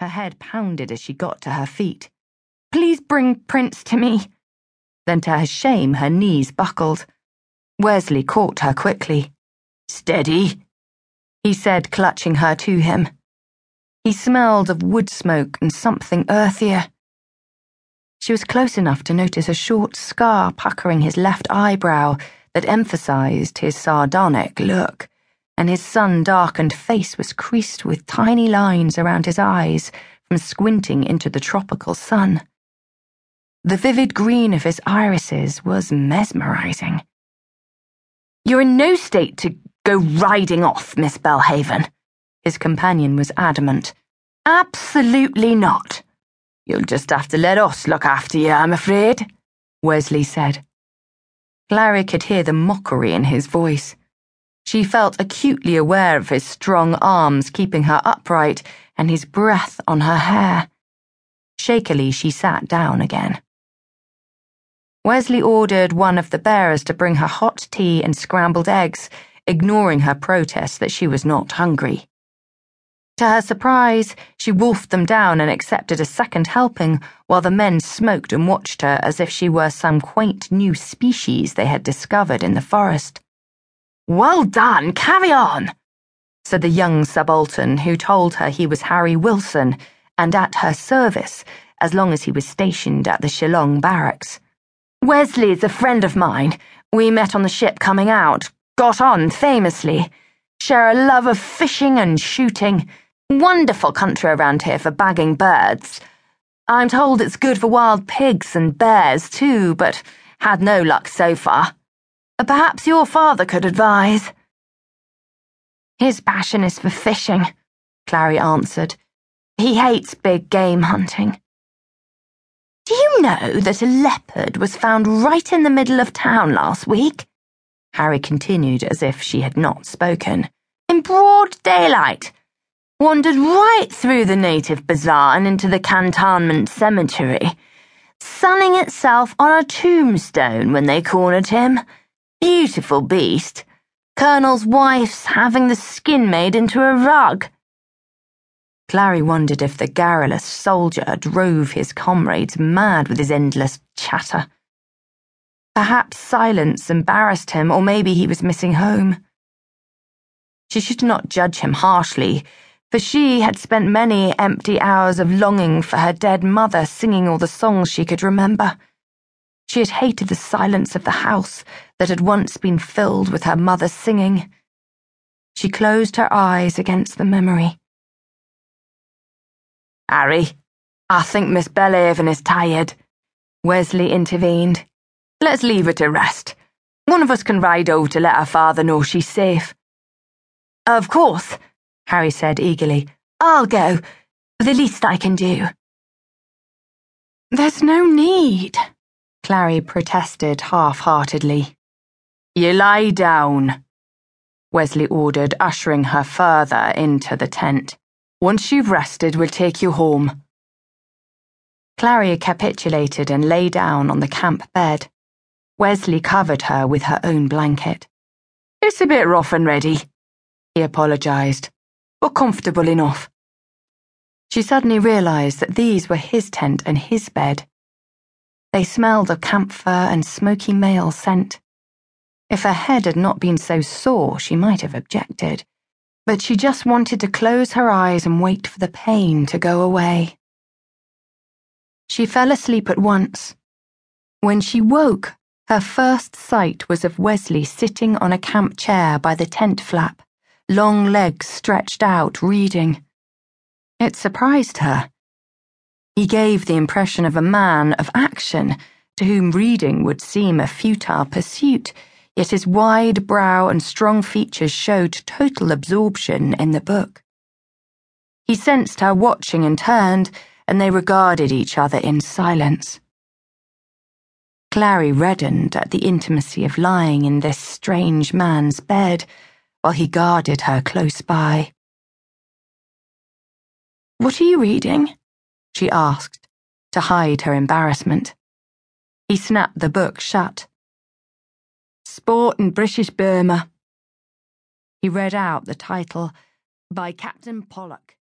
Her head pounded as she got to her feet. Please bring Prince to me. Then, to her shame, her knees buckled. Wesley caught her quickly. Steady, he said, clutching her to him. He smelled of wood smoke and something earthier. She was close enough to notice a short scar puckering his left eyebrow that emphasized his sardonic look and his sun darkened face was creased with tiny lines around his eyes from squinting into the tropical sun. The vivid green of his irises was mesmerizing. You're in no state to go riding off, Miss Belhaven. His companion was adamant. Absolutely not. You'll just have to let us look after you, I'm afraid, Wesley said. Clary could hear the mockery in his voice. She felt acutely aware of his strong arms keeping her upright and his breath on her hair. Shakily, she sat down again. Wesley ordered one of the bearers to bring her hot tea and scrambled eggs, ignoring her protest that she was not hungry. To her surprise, she wolfed them down and accepted a second helping while the men smoked and watched her as if she were some quaint new species they had discovered in the forest. Well done, carry on, said the young subaltern who told her he was Harry Wilson and at her service as long as he was stationed at the Shillong barracks. Wesley's a friend of mine. We met on the ship coming out, got on famously, share a love of fishing and shooting. Wonderful country around here for bagging birds. I'm told it's good for wild pigs and bears too, but had no luck so far. Perhaps your father could advise. His passion is for fishing, Clary answered. He hates big game hunting. Do you know that a leopard was found right in the middle of town last week? Harry continued as if she had not spoken. In broad daylight. Wandered right through the native bazaar and into the cantonment cemetery, sunning itself on a tombstone when they cornered him. Beautiful beast. Colonel's wife's having the skin made into a rug. Clary wondered if the garrulous soldier drove his comrades mad with his endless chatter. Perhaps silence embarrassed him, or maybe he was missing home. She should not judge him harshly, for she had spent many empty hours of longing for her dead mother singing all the songs she could remember. She had hated the silence of the house that had once been filled with her mother's singing. She closed her eyes against the memory. Harry, I think Miss Belhaven is tired, Wesley intervened. Let's leave her to rest. One of us can ride over to let her father know she's safe. Of course, Harry said eagerly. I'll go. The least I can do. There's no need. Clary protested half heartedly. You lie down, Wesley ordered, ushering her further into the tent. Once you've rested, we'll take you home. Clary capitulated and lay down on the camp bed. Wesley covered her with her own blanket. It's a bit rough and ready, he apologized, but comfortable enough. She suddenly realized that these were his tent and his bed. They smelled of camphor and smoky male scent. If her head had not been so sore, she might have objected, but she just wanted to close her eyes and wait for the pain to go away. She fell asleep at once. When she woke, her first sight was of Wesley sitting on a camp chair by the tent flap, long legs stretched out, reading. It surprised her. He gave the impression of a man of action, to whom reading would seem a futile pursuit, yet his wide brow and strong features showed total absorption in the book. He sensed her watching and turned, and they regarded each other in silence. Clary reddened at the intimacy of lying in this strange man's bed while he guarded her close by. What are you reading? She asked, to hide her embarrassment. He snapped the book shut. Sport in British Burma. He read out the title by Captain Pollock.